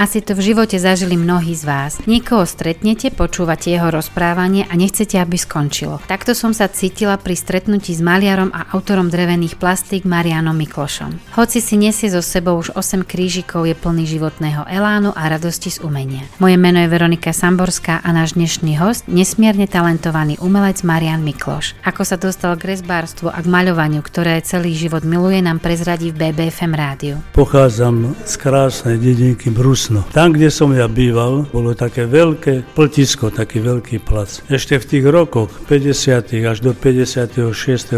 Asi to v živote zažili mnohí z vás. Niekoho stretnete, počúvate jeho rozprávanie a nechcete, aby skončilo. Takto som sa cítila pri stretnutí s maliarom a autorom drevených plastík Marianom Miklošom. Hoci si nesie so sebou už 8 krížikov, je plný životného elánu a radosti z umenia. Moje meno je Veronika Samborská a náš dnešný host, nesmierne talentovaný umelec Marian Mikloš. Ako sa dostal k rezbárstvu a k maľovaniu, ktoré celý život miluje, nám prezradí v BBFM rádiu. Pochádzam z krásnej dedinky Brus Jasno. Tam, kde som ja býval, bolo také veľké pltisko, taký veľký plac. Ešte v tých rokoch, 50. až do 56.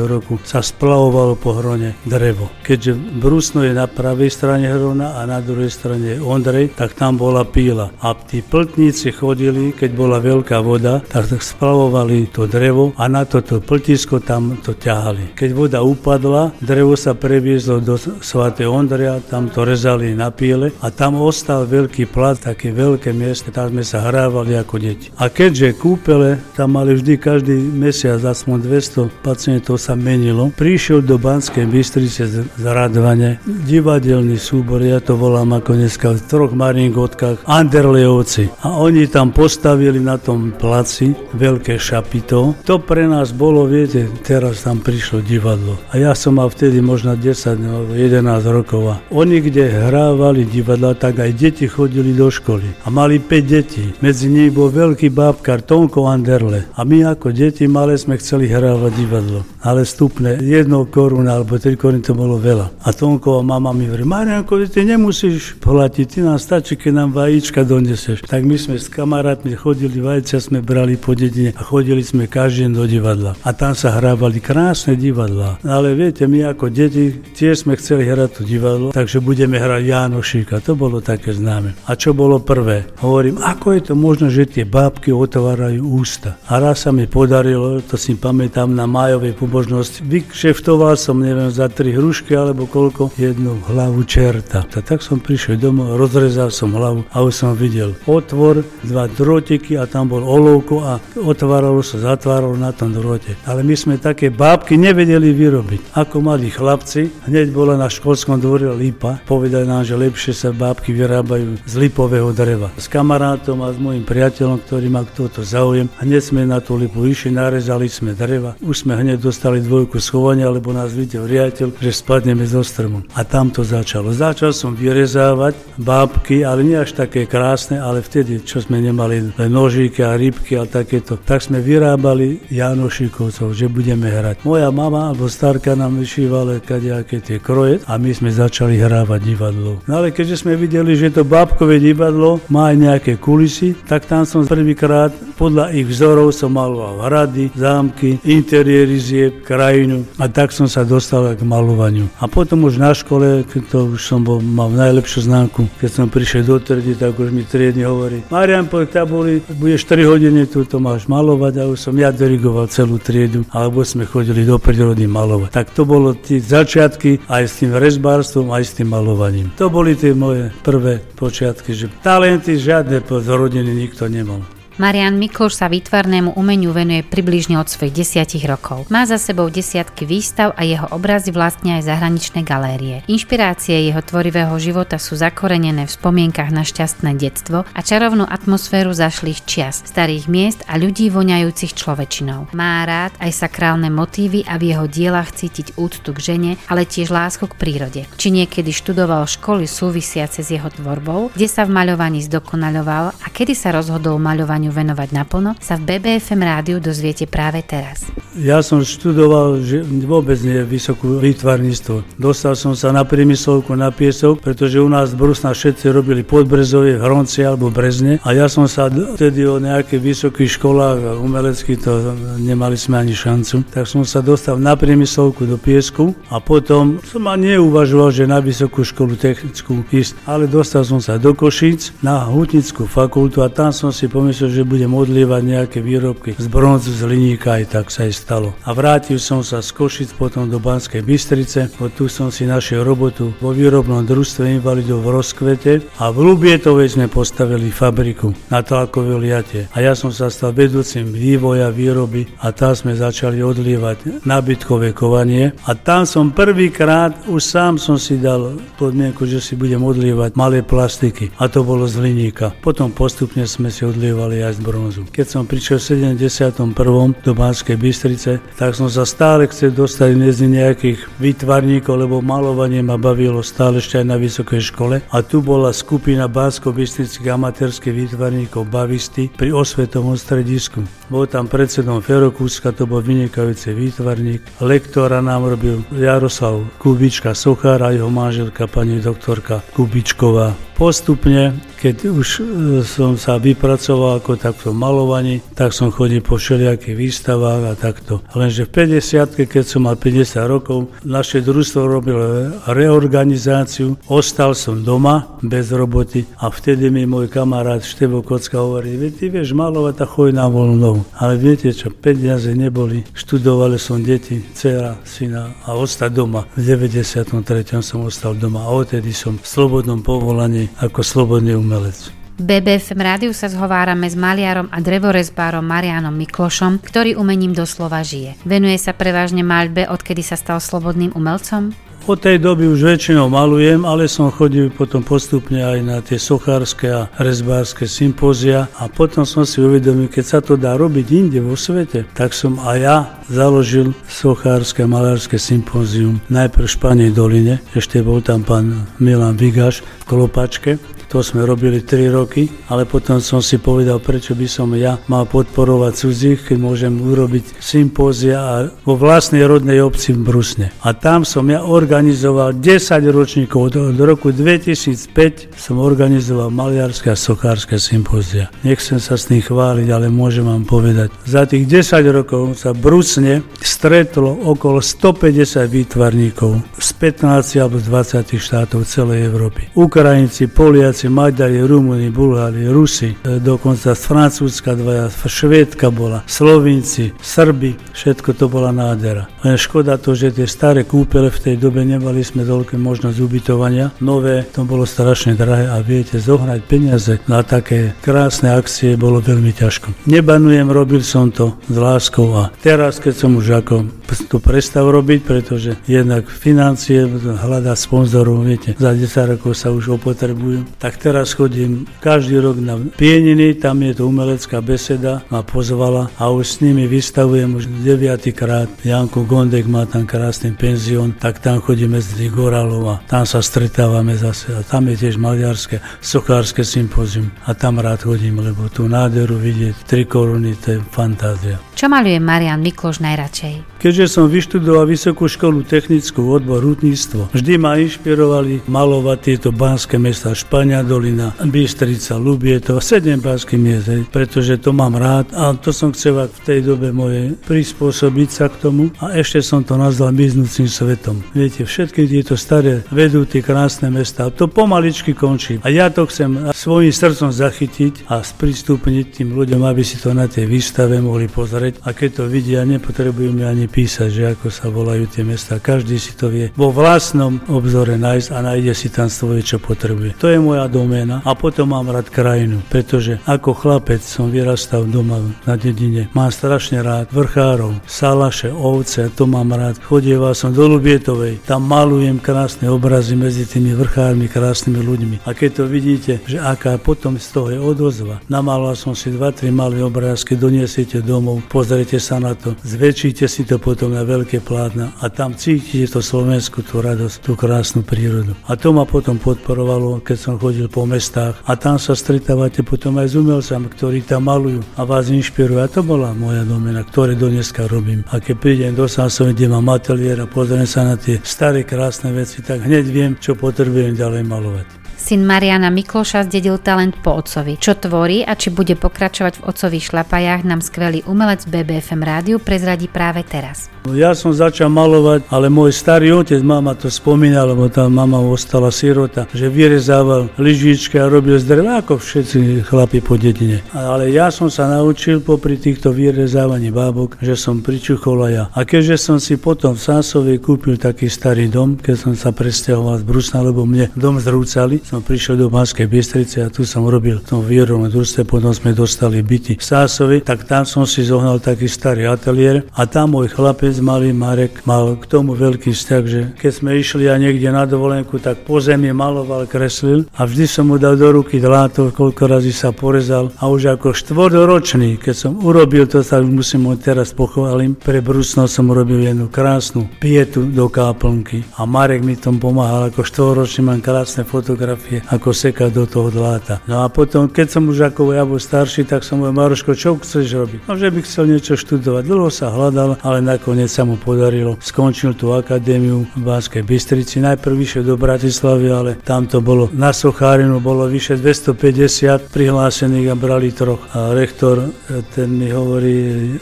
roku, sa splavovalo po hrone drevo. Keďže Brusno je na pravej strane hrona a na druhej strane je Ondrej, tak tam bola píla. A tí pltníci chodili, keď bola veľká voda, tak splavovali to drevo a na toto pltisko tam to ťahali. Keď voda upadla, drevo sa previezlo do svätej Ondreja, tam to rezali na píle a tam ostal veľký plat, také veľké miesto, tam sme sa hrávali ako deti. A keďže kúpele tam mali vždy každý mesiac aspoň 200 pacientov sa menilo, prišiel do Banskej Bystrice z radovane divadelný súbor, ja to volám ako dneska v troch maringotkách, Anderlejovci. A oni tam postavili na tom placi veľké šapito. To pre nás bolo, viete, teraz tam prišlo divadlo. A ja som mal vtedy možno 10 alebo 11 rokov. A oni, kde hrávali divadla, tak aj deti chodili do školy a mali 5 detí. Medzi nimi bol veľký bábkar Tonko Anderle. A my ako deti malé sme chceli hrávať divadlo. Ale stupne jednou koruna alebo tri koruny to bolo veľa. A Tonková mama mi hovorí, Marianko, ty nemusíš platiť, ty nám stačí, keď nám vajíčka doneseš. Tak my sme s kamarátmi chodili, vajcia sme brali po dedine a chodili sme každý deň do divadla. A tam sa hrávali krásne divadla. Ale viete, my ako deti tiež sme chceli hrať to divadlo, takže budeme hrať Jánošíka. To bolo také známe máme. A čo bolo prvé? Hovorím, ako je to možno, že tie bábky otvárajú ústa. A raz sa mi podarilo, to si pamätám na májovej pobožnosti, vykšeftoval som, neviem, za tri hrušky alebo koľko, jednu hlavu čerta. A tak som prišiel domov, rozrezal som hlavu a už som videl otvor, dva drotiky a tam bol olovko a otváralo sa, zatváralo na tom drote. Ale my sme také bábky nevedeli vyrobiť. Ako mali chlapci, hneď bola na školskom dvore lípa, povedali nám, že lepšie sa bábky vyrábajú z lipového dreva. S kamarátom a s môjim priateľom, ktorý má toto záujem, hneď sme na tú lipu išli, narezali sme dreva. Už sme hneď dostali dvojku schovania, lebo nás videl riaditeľ, že spadneme zo stromu. A tam to začalo. Začal som vyrezávať bábky, ale nie až také krásne, ale vtedy, čo sme nemali nožíky a rybky a takéto, tak sme vyrábali Janošikovcov, že budeme hrať. Moja mama alebo starka nám vyšívala kadejaké tie kroje a my sme začali hrávať divadlo. No ale keďže sme videli, že to bábkové divadlo má aj nejaké kulisy, tak tam som prvýkrát podľa ich vzorov som maloval hrady, zámky, interiérizie, krajinu a tak som sa dostal k malovaniu. A potom už na škole, keď to už som bol, mal najlepšiu známku, keď som prišiel do tredy, tak už mi triedne hovorí, Marian, poď tabuli, budeš 3 hodiny tu to máš malovať a už som ja dirigoval celú triedu, alebo sme chodili do prírody malovať. Tak to bolo tie začiatky aj s tým rezbárstvom, aj s tým malovaním. To boli tie moje prvé počiatky, že talenty žiadne z rodiny nikto nemal. Marian Mikloš sa výtvarnému umeniu venuje približne od svojich desiatich rokov. Má za sebou desiatky výstav a jeho obrazy vlastne aj zahraničné galérie. Inšpirácie jeho tvorivého života sú zakorenené v spomienkach na šťastné detstvo a čarovnú atmosféru zašlých čias, starých miest a ľudí voňajúcich človečinou. Má rád aj sakrálne motívy a v jeho dielach cítiť úctu k žene, ale tiež lásku k prírode. Či niekedy študoval školy súvisiace s jeho tvorbou, kde sa v maľovaní zdokonaľoval a kedy sa rozhodol maľovanie vzdelávaniu venovať naplno, sa v BBFM rádiu dozviete práve teraz. Ja som študoval že vôbec nie vysokú výtvarníctvo. Dostal som sa na priemyslovku na piesok, pretože u nás v Brusna všetci robili podbrezové, hronci alebo brezne a ja som sa vtedy o nejakých vysokých školách umeleckých to nemali sme ani šancu. Tak som sa dostal na priemyslovku do piesku a potom som ani neuvažoval, že na vysokú školu technickú ísť, ale dostal som sa do Košíc na hutnickú fakultu a tam som si pomyslel, že budem odlievať nejaké výrobky z bronzu, z liníka, aj tak sa aj stalo. A vrátil som sa z Košic potom do Banskej Bystrice, tu som si našiel robotu vo výrobnom družstve invalidov v rozkvete a v Lubietovej sme postavili fabriku na talkové liate. A ja som sa stal vedúcim vývoja, výroby a tam sme začali odlievať nabytkové kovanie a tam som prvýkrát, už sám som si dal podmienku, že si budem odlievať malé plastiky a to bolo z hliníka. Potom postupne sme si odlievali aj bronzu. Keď som prišiel v 71. do Banskej Bystrice, tak som sa stále chcel dostať medzi nejakých výtvarníkov, lebo malovanie ma bavilo stále ešte aj na vysokej škole. A tu bola skupina Bansko-Bystrických amatérských výtvarníkov Bavisty pri osvetovom stredisku. Bol tam predsedom Ferokúska, to bol vynikajúci výtvarník. Lektora nám robil Jaroslav Kubička Sochár a jeho manželka pani doktorka Kubičková. Postupne keď už e, som sa vypracoval ako takto malovaní, tak som chodil po všelijakých výstavách a takto. Lenže v 50 keď som mal 50 rokov, naše družstvo robilo reorganizáciu, ostal som doma bez roboty a vtedy mi môj kamarát Števo Kocka hovorí, ty vieš malovať a choj na voľnou. Ale viete čo, peniaze neboli, študoval som deti, dcera, syna a ostať doma. V 93. som ostal doma a odtedy som v slobodnom povolaní ako slobodný umelec. BBFM rádiu sa zhovárame s maliarom a drevorezbárom Marianom Miklošom, ktorý umením doslova žije. Venuje sa prevažne maľbe, odkedy sa stal slobodným umelcom? Od tej doby už väčšinou malujem, ale som chodil potom postupne aj na tie sochárske a rezbárske sympózia a potom som si uvedomil, keď sa to dá robiť inde vo svete, tak som aj ja založil sochárske a malárske sympózium najprv v Španej doline, ešte bol tam pán Milan Vigaš v Klopačke to sme robili 3 roky, ale potom som si povedal, prečo by som ja mal podporovať cudzích, keď môžem urobiť sympózia vo vlastnej rodnej obci v Brusne. A tam som ja organizoval 10 ročníkov. Od, roku 2005 som organizoval maliarské a sochárske sympózia. Nechcem sa s tým chváliť, ale môžem vám povedať. Za tých 10 rokov sa Brusne stretlo okolo 150 výtvarníkov z 15 alebo 20 štátov celej Európy. Ukrajinci, Poliaci, Slováci, Maďari, Rumúni, Bulhári, Rusi, e, dokonca Francúzska dvaja, Švédka bola, Slovinci, Srbi, všetko to bola nádhera. Len škoda to, že tie staré kúpele v tej dobe nemali sme toľké možnosť ubytovania. Nové, to bolo strašne drahé a viete, zohnať peniaze na také krásne akcie bolo veľmi ťažko. Nebanujem, robil som to s láskou a teraz, keď som už ako to prestal robiť, pretože jednak financie, hľadať sponzorov, viete, za 10 rokov sa už opotrebujú, tak teraz chodím každý rok na Pieniny, tam je to umelecká beseda, ma pozvala a už s nimi vystavujem už 9 krát. Janko Gondek má tam krásny penzión, tak tam chodíme z Goralov a tam sa stretávame zase. A tam je tiež maliarské, sokárske sympózium a tam rád chodím, lebo tú nádheru vidieť, tri koruny, to je fantázia. Čo maluje Marian Mikloš najradšej? Keďže som vyštudoval Vysokú školu technickú odbor rutníctvo, vždy ma inšpirovali malovať tieto banské mesta Špania dolina, Bystrica, Lubietov, sedem banských miest, pretože to mám rád a to som chcel v tej dobe moje prispôsobiť sa k tomu a ešte som to nazval miznúcim svetom. Viete, všetky tieto staré vedú tie krásne mesta, to pomaličky končí. A ja to chcem svojim srdcom zachytiť a sprístupniť tým ľuďom, aby si to na tej výstave mohli pozrieť. A keď to vidia, nepotrebujeme ani písať, že ako sa volajú tie mesta. Každý si to vie vo vlastnom obzore nájsť a nájde si tam svoje, čo potrebuje. To je moja doména a potom mám rád krajinu, pretože ako chlapec som vyrastal doma na dedine. Mám strašne rád vrchárov, salaše, ovce, to mám rád. Chodieval som do Lubietovej, tam malujem krásne obrazy medzi tými vrchármi, krásnymi ľuďmi. A keď to vidíte, že aká potom z toho je odozva. Namaloval som si 2-3 malé obrázky, doniesiete domov, pozrite sa na to, zväčšite si to potom na veľké plátna a tam cítite to Slovensku, tú radosť, tú krásnu prírodu. A to ma potom podporovalo, keď som chodil po mestách a tam sa stretávate potom aj s umelcami, ktorí tam malujú a vás inšpirujú. A to bola moja domena, ktoré do dneska robím. A keď prídem do Sásovy, kde mám ateliér a pozriem sa na tie staré krásne veci, tak hneď viem, čo potrebujem ďalej malovať. Syn Mariana Mikloša zdedil talent po otcovi. Čo tvorí a či bude pokračovať v otcových šlapajách nám skvelý umelec BBFM rádiu prezradí práve teraz. Ja som začal malovať, ale môj starý otec, mama to spomína, lebo tá mama ostala sirota, že vyrezával lyžičky a robil z dreva, ako všetci chlapi po dedine. Ale ja som sa naučil popri týchto vyrezávaní bábok, že som pričuchol aj ja. A keďže som si potom v Sásovej kúpil taký starý dom, keď som sa presťahoval z Brusna, lebo mne dom zrúcali, som prišiel do Banskej Bystrice a tu som robil v tom družstve, potom sme dostali byty v Sásovi, tak tam som si zohnal taký starý ateliér a tam môj chlapec malý Marek mal k tomu veľký vzťah, že keď sme išli aj niekde na dovolenku, tak po zemi maloval, kreslil a vždy som mu dal do ruky dlátov, koľko razy sa porezal a už ako štvordoročný, keď som urobil to, tak musím ho teraz pochválim, pre Brusno som urobil jednu krásnu pietu do káplnky a Marek mi tom pomáhal, ako štvoročný mám krásne fotografie, ako seka do toho dláta. No a potom, keď som už ako ja bol starší, tak som povedal, Maroško, čo chceš robiť? No, že by chcel niečo študovať. Dlho sa hľadal, ale nakoniec sa mu podarilo. Skončil tú akadémiu v Banskej Bystrici. Najprv vyšiel do Bratislavy, ale tam to bolo na Sochárinu, bolo vyše 250 prihlásených a brali troch. A rektor, e, ten mi hovorí,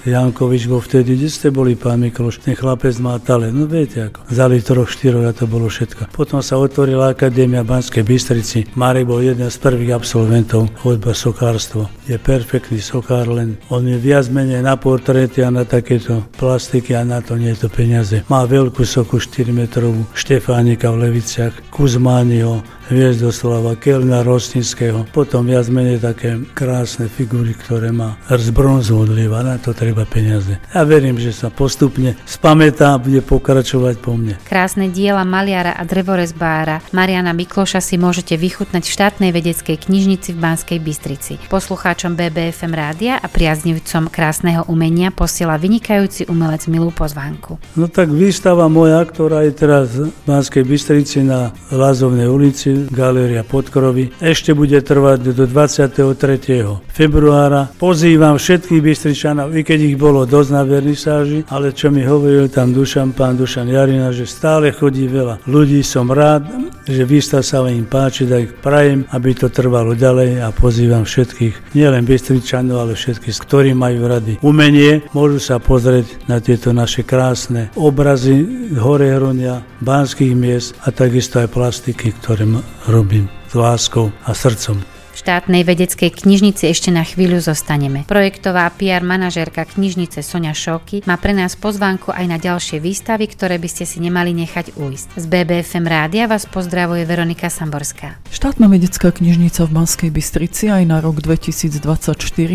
Jankovič bol vtedy, kde ste boli, pán Mikloš, ten chlapec má talent. No viete ako, zali troch, štyroch a to bolo všetko. Potom sa otvorila Akadémia Banskej Bystrici. Marek bol jeden z prvých absolventov chodba sokárstvo. Je perfektný sokár, len on je viac menej na portréty a na takéto plastiky a na to nie je to peniaze. Má veľkú soku 4 metrovú Štefánika v Leviciach, Kuzmánio, Hviezdoslava, Kelna Rostinského, potom viac menej také krásne figúry, ktoré má z bronzu odlieva, na to treba peniaze. Ja verím, že sa postupne spamätá a bude pokračovať po mne. Krásne diela maliara a drevorezbára Mariana Mikloša si môžete vychutnať v štátnej vedeckej knižnici v Banskej Bystrici. Poslucháčom BBFM rádia a priaznivcom krásneho umenia posiela vynikajúci umelec milú pozvánku. No tak výstava moja, ktorá je teraz v Banskej Bystrici na Lázovnej ulici, Galéria Podkrovy. Ešte bude trvať do 23. februára. Pozývam všetkých Bystričanov, i keď ich bolo dosť na vernisáži, ale čo mi hovoril tam Dušan, pán Dušan Jarina, že stále chodí veľa ľudí. Som rád, že výstav sa im páči, tak ich prajem, aby to trvalo ďalej. A pozývam všetkých, nielen Bystričanov, ale všetkých, ktorí majú rady umenie, môžu sa pozrieť na tieto naše krásne obrazy hore hronia, banských miest a takisto aj plastiky, ktoré robím s láskou a srdcom štátnej vedeckej knižnici ešte na chvíľu zostaneme. Projektová PR manažérka knižnice Sonia Šoky má pre nás pozvánku aj na ďalšie výstavy, ktoré by ste si nemali nechať ujsť. Z BBFM rádia vás pozdravuje Veronika Samborská. Štátna vedecká knižnica v Banskej Bystrici aj na rok 2024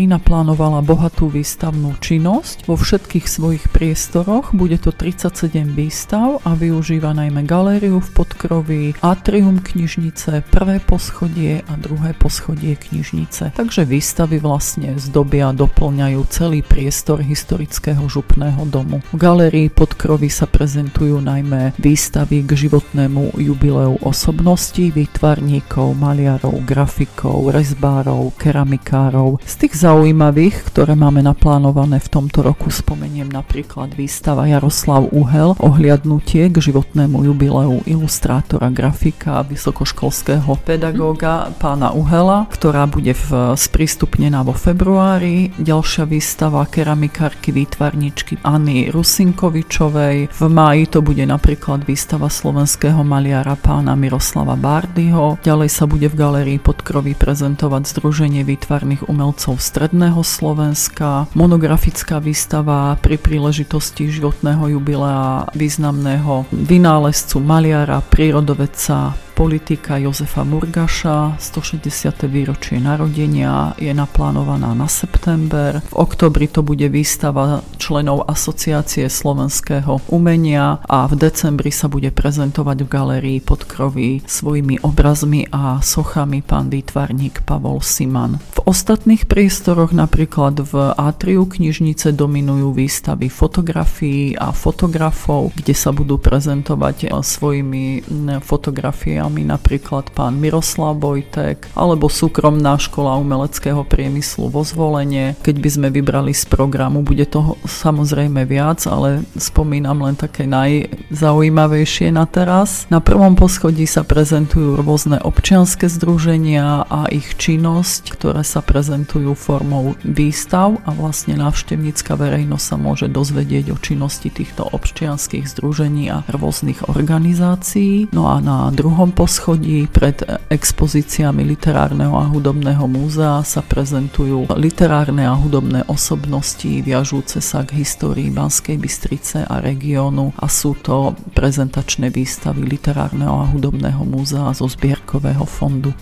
naplánovala bohatú výstavnú činnosť. Vo všetkých svojich priestoroch bude to 37 výstav a využíva najmä galériu v podkroví, atrium knižnice, prvé poschodie a druhé poschodie poschodie knižnice. Takže výstavy vlastne zdobia a doplňajú celý priestor historického župného domu. V galérii podkrovy sa prezentujú najmä výstavy k životnému jubileu osobností, výtvarníkov, maliarov, grafikov, rezbárov, keramikárov. Z tých zaujímavých, ktoré máme naplánované v tomto roku, spomeniem napríklad výstava Jaroslav Uhel, ohliadnutie k životnému jubileu ilustrátora, grafika, vysokoškolského pedagóga pána Uhela, ktorá bude v, sprístupnená vo februári. Ďalšia výstava keramikárky výtvarničky Anny Rusinkovičovej. V máji to bude napríklad výstava slovenského maliara pána Miroslava Bardyho. Ďalej sa bude v galérii Podkroví prezentovať Združenie výtvarných umelcov Stredného Slovenska. Monografická výstava pri príležitosti životného jubilea významného vynálezcu maliara, prírodovedca politika Jozefa Murgaša, 160. výročie narodenia je naplánovaná na september. V oktobri to bude výstava členov Asociácie slovenského umenia a v decembri sa bude prezentovať v galérii Podkroví svojimi obrazmi a sochami pán výtvarník Pavol Siman. V ostatných priestoroch napríklad v atriu knižnice dominujú výstavy fotografií a fotografov, kde sa budú prezentovať svojimi fotografiami autorami, napríklad pán Miroslav Bojtek, alebo súkromná škola umeleckého priemyslu vo zvolenie. Keď by sme vybrali z programu, bude toho samozrejme viac, ale spomínam len také najzaujímavejšie na teraz. Na prvom poschodí sa prezentujú rôzne občianske združenia a ich činnosť, ktoré sa prezentujú formou výstav a vlastne návštevnícka verejnosť sa môže dozvedieť o činnosti týchto občianských združení a rôznych organizácií. No a na druhom poschodí pred expozíciami Literárneho a hudobného múzea sa prezentujú literárne a hudobné osobnosti viažúce sa k histórii Banskej Bystrice a regiónu a sú to prezentačné výstavy Literárneho a hudobného múzea zo zbierkového fondu.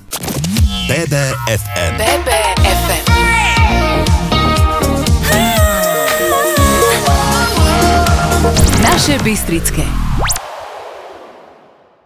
BBFM. BBFM. Naše Bystrické.